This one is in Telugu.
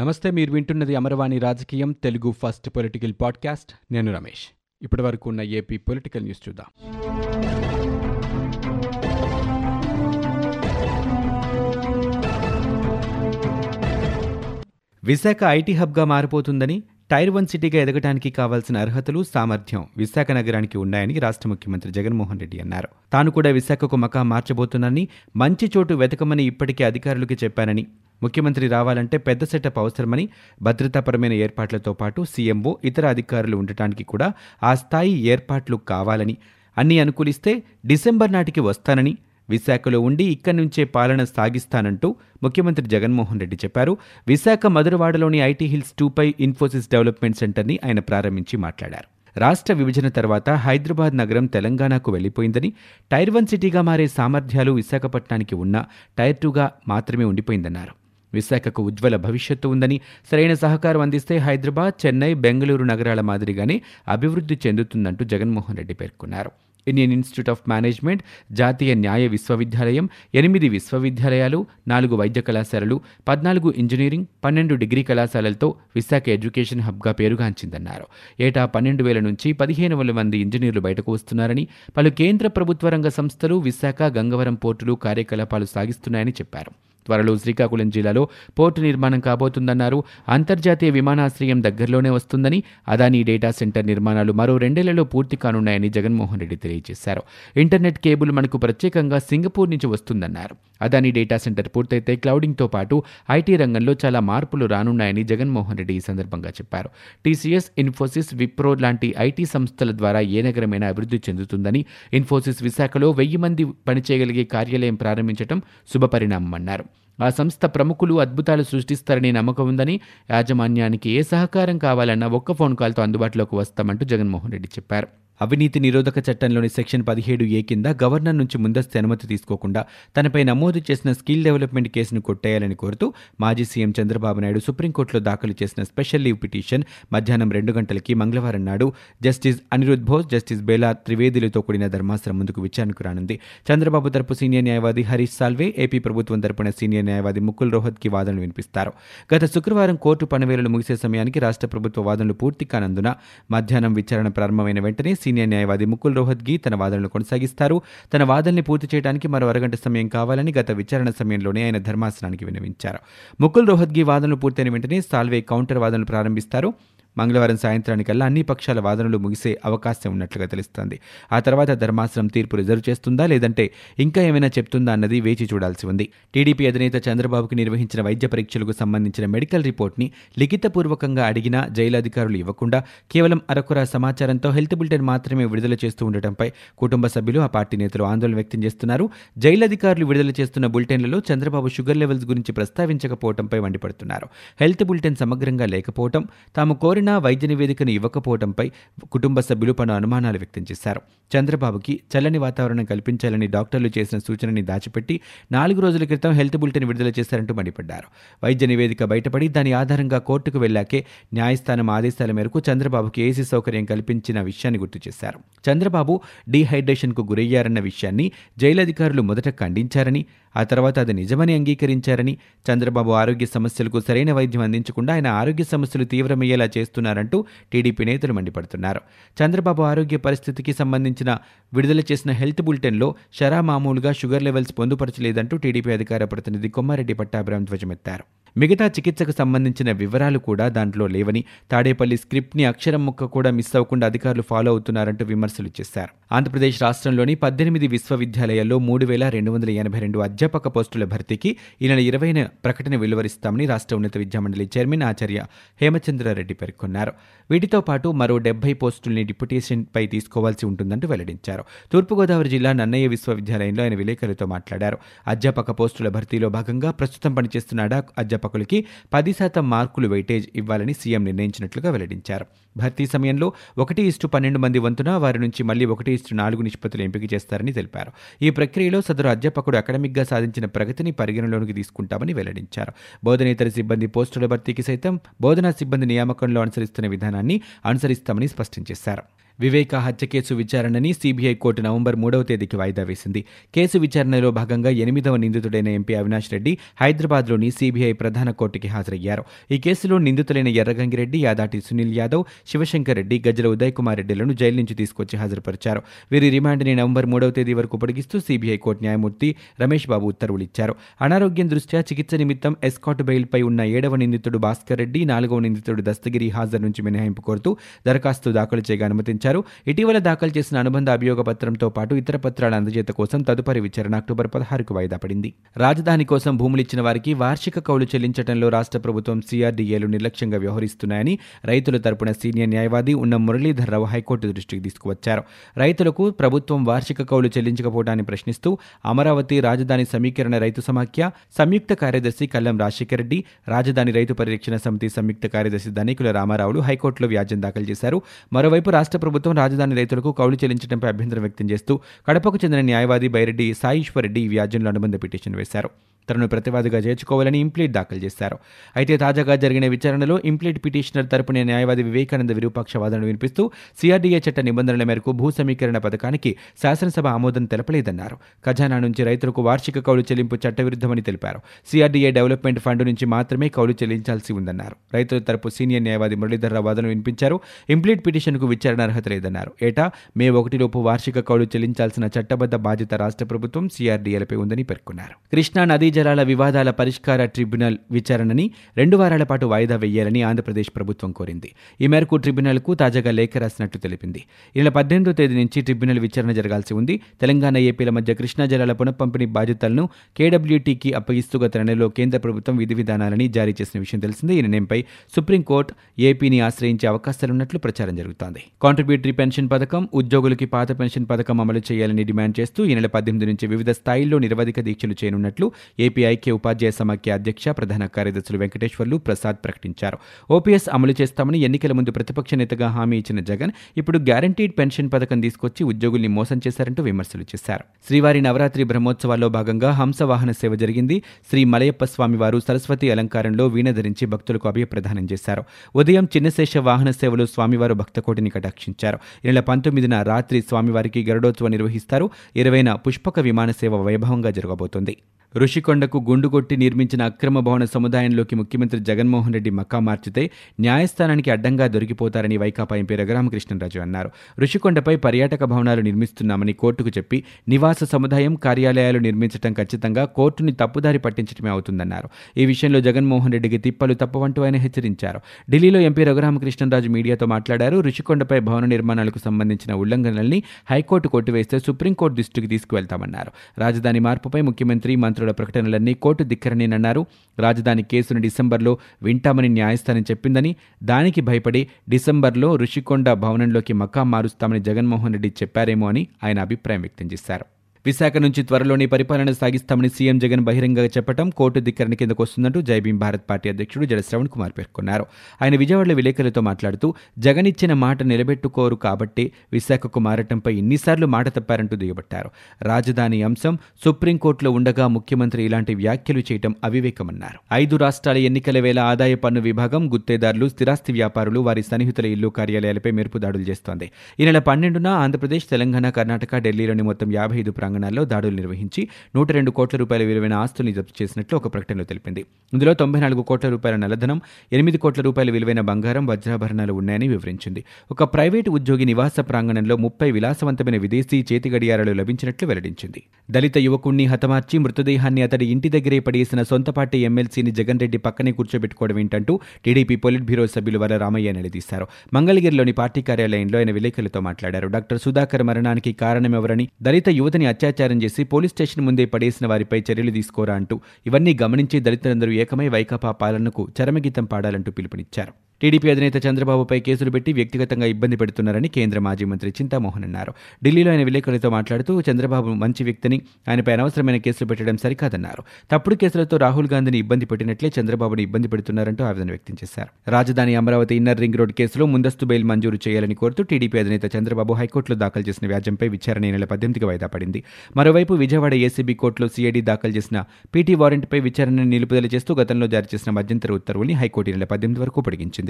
నమస్తే మీరు వింటున్నది అమరవాణి రాజకీయం తెలుగు ఫస్ట్ పొలిటికల్ పాడ్కాస్ట్. నేను రమేష్. ఇప్పటి వరకు ఉన్న ఏపీ పొలిటికల్ న్యూస్ చూద్దాం. విశాఖ ఐటీ హబ్గా మారిపోతుందని టైర్ వన్ సిటీగా ఎదగడానికి కావాల్సిన అర్హతలు సామర్థ్యం విశాఖ నగరానికి ఉన్నాయని రాష్ట్ర ముఖ్యమంత్రి జగన్మోహన్ రెడ్డి అన్నారు. తాను కూడా విశాఖకు మకా మార్చబోతున్నానని మంచి చోటు వెతకమని ఇప్పటికే అధికారులకు చెప్పానని ముఖ్యమంత్రి రావాలంటే పెద్ద సెటప్ అవసరమని భద్రతాపరమైన ఏర్పాట్లతో పాటు సీఎంఓ ఇతర అధికారులు ఉండటానికి కూడా ఆ స్థాయి ఏర్పాట్లు కావాలని అన్నీ అనుకూలిస్తే డిసెంబర్ నాటికి వస్తానని విశాఖలో ఉండి ఇక్కడి నుంచే పాలన సాగిస్తానంటూ ముఖ్యమంత్రి జగన్మోహన్ రెడ్డి చెప్పారు. విశాఖ మధురవాడలోని ఐటీ హిల్స్ టూపై ఇన్ఫోసిస్ డెవలప్మెంట్ సెంటర్ని ఆయన ప్రారంభించి మాట్లాడారు. రాష్ట్ర విభజన తర్వాత హైదరాబాద్ నగరం తెలంగాణకు వెళ్ళిపోయిందని టైర్ వన్ సిటీగా మారే సామర్థ్యాలు విశాఖపట్నానికి ఉన్న టైర్ టూగా మాత్రమే ఉండిపోయిందన్నారు. విశాఖకు ఉజ్వల భవిష్యత్తు ఉందని సరైన సహకారం అందిస్తే హైదరాబాద్ చెన్నై బెంగళూరు నగరాల మాదిరిగానే అభివృద్ధి చెందుతుందంటూ జగన్మోహన్ రెడ్డి పేర్కొన్నారు. ఇండియన్ ఇన్స్టిట్యూట్ ఆఫ్ మేనేజ్మెంట్ జాతీయ న్యాయ విశ్వవిద్యాలయం ఎనిమిది విశ్వవిద్యాలయాలు నాలుగు వైద్య కళాశాలలు పద్నాలుగు ఇంజనీరింగ్ పన్నెండు డిగ్రీ కళాశాలలతో విశాఖ ఎడ్యుకేషన్ హబ్గా పేరుగాంచిందన్నారు. ఏటా పన్నెండు వేల నుంచి పదిహేను వేల మంది ఇంజనీర్లు బయటకు వస్తున్నారని పలు కేంద్ర ప్రభుత్వ రంగ సంస్థలు విశాఖ గంగవరం పోర్టులు కార్యకలాపాలు సాగిస్తున్నాయని చెప్పారు. త్వరలో శ్రీకాకుళం జిల్లాలో పోర్టు నిర్మాణం కాబోతుందన్నారు. అంతర్జాతీయ విమానాశ్రయం దగ్గరలోనే వస్తుందని అదానీ డేటా సెంటర్ నిర్మాణాలు మరో రెండేళ్ళలో పూర్తి కానున్నాయని జగన్మోహన్ రెడ్డి తెలియజేశారు. ఇంటర్నెట్ కేబుల్ మనకు ప్రత్యేకంగా సింగపూర్ నుంచి వస్తుందన్నారు. అదానీ డేటా సెంటర్ పూర్తయితే క్లౌడింగ్తో పాటు ఐటీ రంగంలో చాలా మార్పులు రానున్నాయని జగన్మోహన్ రెడ్డి ఈ సందర్భంగా చెప్పారు. టీసీఎస్ ఇన్ఫోసిస్ విప్రో లాంటి ఐటీ సంస్థల ద్వారా ఏ నగరమైనా అభివృద్ధి చెందుతుందని ఇన్ఫోసిస్ విశాఖలో వెయ్యి మంది పనిచేయగలిగే కార్యాలయం ప్రారంభించడం శుభపరిణామమన్నారు ఆ సంస్థ ప్రముఖులు అద్భుతాలు సృష్టిస్తారనే నమ్మకం ఉందని యాజమాన్యానికి ఏ సహకారం కావాలన్నా ఒక్క ఫోన్ కాల్తో అందుబాటులోకి వస్తామంటూ జగన్మోహన్ రెడ్డి చెప్పారు. అవినీతి నిరోధక చట్టంలోని సెక్షన్ పదిహేడు ఏ కింద గవర్నర్ నుంచి ముందస్తు అనుమతి తీసుకోకుండా తనపై నమోదు చేసిన స్కిల్ డెవలప్మెంట్ కేసును కొట్టేయాలని కోరుతూ మాజీ సీఎం చంద్రబాబు నాయుడు సుప్రీంకోర్టులో దాఖలు చేసిన స్పెషల్ లీవ్ పిటిషన్ మధ్యాహ్నం రెండు గంటలకి మంగళవారం నాడు జస్టిస్ అనిరుద్ బోస్ జస్టిస్ బేలా త్రివేదిలతో కూడిన ధర్మాసనం ముందుకు విచారణకు రానుంది. చంద్రబాబు తరపు సీనియర్ న్యాయవాది హరీష్ సాల్వే ఏపీ ప్రభుత్వం తరపున సీనియర్ న్యాయవాది ముకుల్ రోహత్కి వాదనలు వినిపిస్తారు. గత శుక్రవారం కోర్టు పనివేళలు ముగిసే సమయానికి రాష్ట్ర ప్రభుత్వ వాదనలు పూర్తి కానందున మధ్యాహ్నం విచారణ ప్రారంభమైన వెంటనే సీనియర్ న్యాయవాది ముకుల్ రోహత్గి తన వాదనలు కొనసాగిస్తారు. తన వాదనని పూర్తి చేయడానికి మరో అరగంట సమయం కావాలని గత విచారణ సమయంలోనే ఆయన ధర్మాసనానికి విన్నవించారు. ముకుల్ రోహత్గి వాదనలు పూర్తయిన వెంటనే సాల్వే కౌంటర్ వాదనలు ప్రారంభిస్తారు. మంగళవారం సాయంత్రానికల్లా అన్ని పక్షాల వాదనలు ముగిసే అవకాశం ఉన్నట్లుగా తెలుస్తోంది. ఆ తర్వాత ధర్మాసనం తీర్పు రిజర్వ్ చేస్తుందా లేదంటే ఇంకా ఏమైనా చెప్తుందా అన్నది వేచి చూడాల్సి ఉంది. టీడీపీ అధినేత చంద్రబాబుకి నిర్వహించిన వైద్య పరీక్షలకు సంబంధించిన మెడికల్ రిపోర్ట్ని లిఖితపూర్వకంగా అడిగినా జైలు అధికారులు ఇవ్వకుండా కేవలం అరకొర సమాచారంతో హెల్త్ బులెటిన్ మాత్రమే విడుదల చేస్తూ ఉండటంపై కుటుంబ సభ్యులు ఆ పార్టీ నేతలు ఆందోళన వ్యక్తం చేస్తున్నారు. జైలు అధికారులు విడుదల చేస్తున్న బులెటిన్లలో చంద్రబాబు షుగర్ లెవెల్స్ గురించి ప్రస్తావించకపోవడంపై మండిపడుతున్నారు. హెల్త్ బులెటిన్ సమగ్రంగా లేకపోవడం తాము కోరిన వైద్య నివేదికను ఇవ్వకపోవడంపై కుటుంబ సభ్యులు పలు అనుమానాలు వ్యక్తం చేశారు. చంద్రబాబుకి చల్లని వాతావరణం కల్పించాలని డాక్టర్లు చేసిన సూచనని దాచిపెట్టి నాలుగు రోజుల క్రితం హెల్త్ బులెటిన్ విడుదల చేశారంటూ మండిపడ్డారు. వైద్య నివేదిక బయటపడి దాని ఆధారంగా కోర్టుకు వెళ్ళాకే న్యాయస్థానం ఆదేశాల మేరకు చంద్రబాబుకి ఏసీ సౌకర్యం కల్పించిన విషయాన్ని గుర్తు చేశారు. చంద్రబాబు డీహైడ్రేషన్కు గురయ్యారన్న విషయాన్ని జైలు అధికారులు మొదట ఖండించారని ఆ తర్వాత అది నిజమని అంగీకరించారని చంద్రబాబు ఆరోగ్య సమస్యలకు సరైన వైద్యం అందించకుండా ఆయన ఆరోగ్య సమస్యలు తీవ్రమయ్యేలా చేస్తున్నారంటూ టీడీపీ నేతలు మండిపడుతున్నారు. చంద్రబాబు ఆరోగ్య పరిస్థితికి సంబంధించిన విడుదల చేసిన హెల్త్ బులెటిన్లో షరా మామూలుగా షుగర్ లెవెల్స్ పొందుపరచలేదంటూ టీడీపీ అధికార ప్రతినిధి కొమ్మారెడ్డి పట్టాభిరామ్ ధ్వజమెత్తారు. మిగతా చికిత్సకు సంబంధించిన వివరాలు కూడా దాంట్లో లేవని తాడేపల్లి స్క్రిప్ట్ని అక్షరం ముక్క కూడా మిస్ అవ్వకుండా అధికారులు ఫాలో అవుతున్నారంటూ విమర్శలు చేశారు. ఆంధ్రప్రదేశ్ రాష్ట్రంలోని పద్దెనిమిది విశ్వవిద్యాలయాల్లో మూడు వేల రెండు వందల ఎనభై రెండు అధ్యాపక పోస్టుల భర్తీకి ఈ నెల ఇరవైన ప్రకటన వెలువరిస్తామని రాష్ట్ర ఉన్నత విద్యామండలి చైర్మన్ ఆచార్య హేమచంద్రారెడ్డి పేర్కొన్నారు. వీటితో పాటు మరో డెబ్బై పోస్టుల్ని డిప్యుటేషన్పై తీసుకోవాల్సి ఉంటుందంటూ వెల్లడించారు. తూర్పుగోదావరి జిల్లా నన్నయ్య విశ్వవిద్యాలయంలో ఆయన విలేకరులతో మాట్లాడారు. అధ్యాపక పోస్టుల భర్తీలో భాగంగా ప్రస్తుతం పనిచేస్తున్న అధ్యాపకులకి పది శాతం మార్కులు వెయిటేజ్ ఇవ్వాలని సీఎం నిర్ణయించినట్లుగా వెల్లడించారు. భర్తీ సమయంలో ఒకటి ఇస్టు పన్నెండు మంది వంతున వారి నుంచి మళ్ళీ ఒకటి ఇస్టు నాలుగు నిష్పత్తులు ఎంపిక చేస్తారని తెలిపారు. ఈ ప్రక్రియలో సదరు అధ్యాపకుడు అకాడమిక్గా సాధించిన ప్రగతిని పరిగణలోకి తీసుకుంటామని వెల్లడించారు. బోధనేతర సిబ్బంది పోస్టుల భర్తీకి సైతం బోధనా సిబ్బంది నియామకంలో అనుసరిస్తున్న విధానాన్ని అనుసరిస్తామని స్పష్టం చేశారు. వివేక హత్య కేసు విచారణని సీబీఐ కోర్టు నవంబర్ మూడవ తేదీకి వాయిదా వేసింది. కేసు విచారణలో భాగంగా ఎనిమిదవ నిందితుడైన ఎంపీ అవినాష్ రెడ్డి హైదరాబాద్లోని సీబీఐ ప్రధాన కోర్టుకి హాజరయ్యారు. ఈ కేసులో నిందితులైన ఎర్రగంగిరెడ్డి యాదాటి సునీల్ యాదవ్ శివశంకర్ రెడ్డి గజ్జల ఉదయ్ కుమార్ రెడ్డిలను జైలు నుంచి తీసుకొచ్చి హాజరుపరిచారు. వీరి రిమాండ్ని నవంబర్ మూడవ తేదీ వరకు పొడిగిస్తూ సీబీఐ కోర్టు న్యాయమూర్తి రమేష్ బాబు ఉత్తర్వులు ఇచ్చారు అనారోగ్యం దృష్ట్యా చికిత్స నిమిత్తం ఎస్కాట్ బెయిల్పై ఉన్న ఏడవ నిందితుడు భాస్కర్ రెడ్డి నాలుగవ నిందితుడు దస్తగిరి హాజరు నుంచి మినహాయింపు కోరుతూ దరఖాస్తు దాఖలు చేయగా అనుమతించారు. ఇటీవల దాఖలు చేసిన అనుబంధ అభియోగ పత్రంతో పాటు ఇతర పత్రాల అందజేత కోసం తదుపరి విచారణ అక్టోబర్ పదహారుకు వాయిదా పడింది. రాజధాని కోసం భూములు ఇచ్చిన వారికి వార్షిక కౌలు చెల్లించడంలో రాష్ట్ర ప్రభుత్వం సీఆర్డీఏలు నిర్లక్ష్యంగా వ్యవహరిస్తున్నాయని రైతుల తరపున సీనియర్ న్యాయవాది ఉన్న మురళీధర్రావు హైకోర్టు దృష్టికి తీసుకువచ్చారు. రైతులకు ప్రభుత్వం వార్షిక కౌలు చెల్లించకపోవడాన్ని ప్రశ్నిస్తూ అమరావతి రాజధాని సమీకరణ రైతు సమాఖ్య సంయుక్త కార్యదర్శి కల్లం రాజశేఖర రెడ్డి రాజధాని రైతు పరిరక్షణ సమితి సంయుక్త కార్యదర్శి ధనికుల రామారావులు హైకోర్టులో వ్యాజ్యం దాఖలు చేశారు. మరోవైపు రాష్ట్ర ప్రభుత్వం ప్రభుత్వం రాజధాని రైతులకు కౌలు చెల్లించడంపై అభ్యంతరం వ్యక్తం చేస్తూ కడపకు చెందిన న్యాయవాది బైరెడ్డి సాయిశ్వర్ రెడ్డి ఈ వ్యాజ్యంలో అనుబంధ పిటిషన్ వేశారు. తనను ప్రతివాదిగా చేర్చుకోవాలని ఇంప్లీట్ దాఖలు చేశారు. అయితే తాజాగా జరిగిన విచారణలో ఇంప్లీట్ పిటిషనర్ తరపున న్యాయవాది వివేకానంద విరూపాక్ష వాదనలు వినిపిస్తూ సిఆర్డీఏ చట్ట నిబంధనల మేరకు భూ సమీకరణ పథకానికి శాసనసభ ఆమోదం తెలపలేదన్నారు. ఖజానా నుంచి రైతులకు వార్షిక కౌలు చెల్లింపు చట్టవిరుద్ధమని తెలిపారు. సిఆర్డీఏ డెవలప్మెంట్ ఫండ్ నుంచి మాత్రమే కౌలు చెల్లించాల్సి ఉందన్నారు. రైతుల తరపు సీనియర్ న్యాయవాది మురళీధర్రావు వాదనలు వినిపించారు. ఇంప్లీట్ పిటిషన్కు విచారణ అర్హత లేదన్నారు. ఏటా మే ఒకటిలోపు వార్షిక కౌలు చెల్లించాల్సిన చట్టబద్ధ బాధ్యత రాష్ట్ర ప్రభుత్వం సిఆర్డీఏలపై ఉందని పేర్కొన్నారు. కృష్ణా నదీ జలాల వివాదాల పరిష్కార ట్రిబ్యునల్ విచారణని రెండు వారాల పాటు వాయిదా వేయాలని ఆంధ్రప్రదేశ్ ప్రభుత్వం కోరింది. ఈ మేరకు ట్రిబ్యునల్కు తాజాగా లేఖ రాసినట్లు తెలిపింది. ఈ నెల పద్దెనిమిదో తేదీ నుంచి ట్రిబ్యునల్ విచారణ జరగాల్సి ఉంది. తెలంగాణ ఏపీల మధ్య కృష్ణా జలాల పునఃపంపిణీ బాధ్యతలను కేడబ్ల్యూటీకి అప్పగిస్తూ గత నెలలో కేంద్ర ప్రభుత్వం విధి విధానాలని జారీ చేసిన విషయం తెలిసిందే. ఈ నిర్ణయంపై సుప్రీంకోర్టు ఏపీని ఆశ్రయించే అవకాశాలున్నట్లు ప్రచారం జరుగుతోంది. కాంట్రిబ్యూటరీ పెన్షన్ పథకం ఉద్యోగులకి పాత పెన్షన్ పథకం అమలు చేయాలని డిమాండ్ చేస్తూ ఈ నెల పద్దెనిమిది నుంచి వివిధ స్థాయిల్లో నిరవధిక దీక్షలు చేయనున్నట్లు ఏపీఐకే ఉపాధ్యాయ సమాఖ్య అధ్యక్ష ప్రధాన కార్యదర్శులు వెంకటేశ్వర్లు ప్రసాద్ ప్రకటించారు. ఓపీఎస్ అమలు చేస్తామని ఎన్నికల ముందు ప్రతిపక్ష నేతగా హామీ ఇచ్చిన జగన్ ఇప్పుడు గ్యారంటీడ్ పెన్షన్ పథకం తీసుకొచ్చి ఉద్యోగుల్ని మోసం చేశారంటూ విమర్శలు చేశారు. శ్రీవారి నవరాత్రి బ్రహ్మోత్సవాల్లో భాగంగా హంస వాహన సేవ జరిగింది. శ్రీ మలయప్ప స్వామివారు సరస్వతి అలంకారంలో వీణ ధరించి భక్తులకు అభయప్రదానం చేశారు. ఉదయం చిన్నశేష వాహన సేవలో స్వామివారు భక్తకోటిని కటాక్షించారు. ఈ నెల పంతొమ్మిదిన రాత్రి స్వామివారికి గరుడోత్సవం నిర్వహిస్తారు. ఇరవైన పుష్పక విమాన సేవ వైభవంగా జరగబోతోంది. ఋషికొండకు గుండు కొట్టి నిర్మించిన అక్రమ భవన సముదాయంలోకి ముఖ్యమంత్రి జగన్మోహన్ రెడ్డి మక్కా మార్చితే న్యాయస్థానానికి అడ్డంగా దొరికిపోతారని వైకాపా ఎంపీ రఘురామకృష్ణరాజు అన్నారు. ఋషికొండపై పర్యాటక భవనాలు నిర్మిస్తున్నామని కోర్టుకు చెప్పి నివాస సముదాయం కార్యాలయాలు నిర్మించడం ఖచ్చితంగా కోర్టుని తప్పుదారి పట్టించడమే అవుతుందన్నారు. ఈ విషయంలో జగన్మోహన్ రెడ్డికి తిప్పలు తప్పవంటూ ఆయన హెచ్చరించారు. ఢిల్లీలో ఎంపీ రఘురామకృష్ణరాజు మీడియాతో మాట్లాడారు. ఋషికొండపై భవన నిర్మాణాలకు సంబంధించిన ఉల్లంఘనల్ని హైకోర్టు కొట్టివేస్తే సుప్రీంకోర్టు దృష్టికి తీసుకువెళ్తామన్నారు. రాజధాని మార్పుపై ముఖ్యమంత్రి మంత్రి మంత్రుల ప్రకటనలన్నీ కోర్టు ధిక్కరనేనన్నారు రాజధాని కేసును డిసెంబర్లో వింటామని న్యాయస్థానం చెప్పిందని దానికి భయపడి డిసెంబర్లో రుషికొండ భవనంలోకి మకాం మారుస్తామని జగన్మోహన్ రెడ్డి చెప్పారేమో అని ఆయన అభిప్రాయం వ్యక్తం చేశారు. విశాఖ నుంచి త్వరలోనే పరిపాలన సాగిస్తామని సీఎం జగన్ బహిరంగంగా చెప్పడం కోర్టు ధిక్కరణ కిందకు వస్తుందంటూ జైభీం భారత్ పార్టీ అధ్యక్షుడు జడశ్రవణ్ కుమార్ పేర్కొన్నారు. ఆయన విజయవాడలో విలేకరులతో మాట్లాడుతూ జగన్ ఇచ్చిన మాట నిలబెట్టుకోరు కాబట్టి విశాఖకు మారటంపై ఇన్నిసార్లు మాట తప్పారంటూ దిగబట్టారు. రాజధాని అంశం సుప్రీంకోర్టులో ఉండగా ముఖ్యమంత్రి ఇలాంటి వ్యాఖ్యలు చేయటం అవివేకమన్నారు. ఐదు రాష్ట్రాల ఎన్నికల వేళ ఆదాయ పన్ను విభాగం గుత్తేదారులు స్థిరాస్తి వ్యాపారులు వారి సన్నిహితుల ఇల్లు కార్యాలయాలపై మెరుపు దాడులు చేస్తోంది. ఈ నెల పన్నెండున ఆంధ్రప్రదేశ్ తెలంగాణ కర్ణాటక ఢిల్లీలోని మొత్తం యాభై ఐదు ప్రాంగణాల్లో దాడులు నిర్వహించి నూట రెండు కోట్ల రూపాయల విలువైన ఆస్తుల్ని జప్తు చేసినట్లు ఒక ప్రకటనలో తెలిపింది. ఇందులో తొంభై నాలుగు కోట్ల రూపాయల నల్లధనం ఎనిమిది కోట్ల రూపాయల విలువైన బంగారం వజ్రాభరణాలు ఉన్నాయని వివరించింది. ఒక ప్రైవేటు ఉద్యోగి నివాస ప్రాంగణంలో ముప్పై విలాసవంతమైన విదేశీ చేతి గడియారాలు లభించినట్లు వెల్లడించింది. దళిత యువకుణ్ణి హతమార్చి మృతదేహాన్ని అతడి ఇంటి దగ్గరే పడేసిన సొంత పార్టీ ఎమ్మెల్సీని జగన్ రెడ్డి పక్కనే కూర్చోబెట్టుకోవడం ఏంటంటూ టీడీపీ పొలిట్ బ్యూరో సభ్యులు వర రామయ్య నిలదీశారు. మంగళగిరిలోని పార్టీ కార్యాలయంలో ఆయన విలేకరులతో మాట్లాడారు. డాక్టర్ సుధాకర్ మరణానికి కారణమెవరని దళిత యువతిని అత్యాచారం చేసి పోలీస్ స్టేషన్ ముందే పడేసిన వారిపై చర్యలు తీసుకోరా అంటూ ఇవన్నీ గమనించి దళితులందరూ ఏకమై వైకాపా పాలనకు చరమగీతం పాడాలంటూ పిలుపునిచ్చారు. టీడీపీ అధినేత చంద్రబాబుపై కేసులు పెట్టి వ్యక్తిగతంగా ఇబ్బంది పెడుతున్నారని కేంద్ర మాజీ మంత్రి చింతామోహన్ అన్నారు. ఢిల్లీలో ఆయన విలేకరులతో మాట్లాడుతూ చంద్రబాబు మంచి వ్యక్తిని ఆయనపై అనవసరమైన కేసులు పెట్టడం సరికాదన్నారు. తప్పుడు కేసులతో రాహుల్ గాంధీని ఇబ్బంది పెట్టినట్లే చంద్రబాబుని ఇబ్బంది పెడుతున్నారంటూ ఆవేదన వ్యక్తం చేశారు. రాజధాని అమరావతి ఇన్నర్ రింగ్ రోడ్ కేసులో ముందస్తు బెయిల్ మంజూరు చేయాలని కోరుతూ టీడీపీ అధినేత చంద్రబాబు హైకోర్టులో దాఖలు చేసిన వ్యాజ్యంపై విచారణ ఈ నెల పద్దెనిమిదికి వాయిదా పడింది. మరోవైపు విజయవాడ ఏసీబీ కోర్టులో సీఐడీ దాఖలు చేసిన పీటీ వారెంట్పై విచారణను నిలుపుదల చేస్తూ గతంలో జారీ చేసిన మధ్యంతర ఉత్తర్వుల్ని హైకోర్టు ఈ నెల పద్దెనిమిది వరకు పొడిగించింది.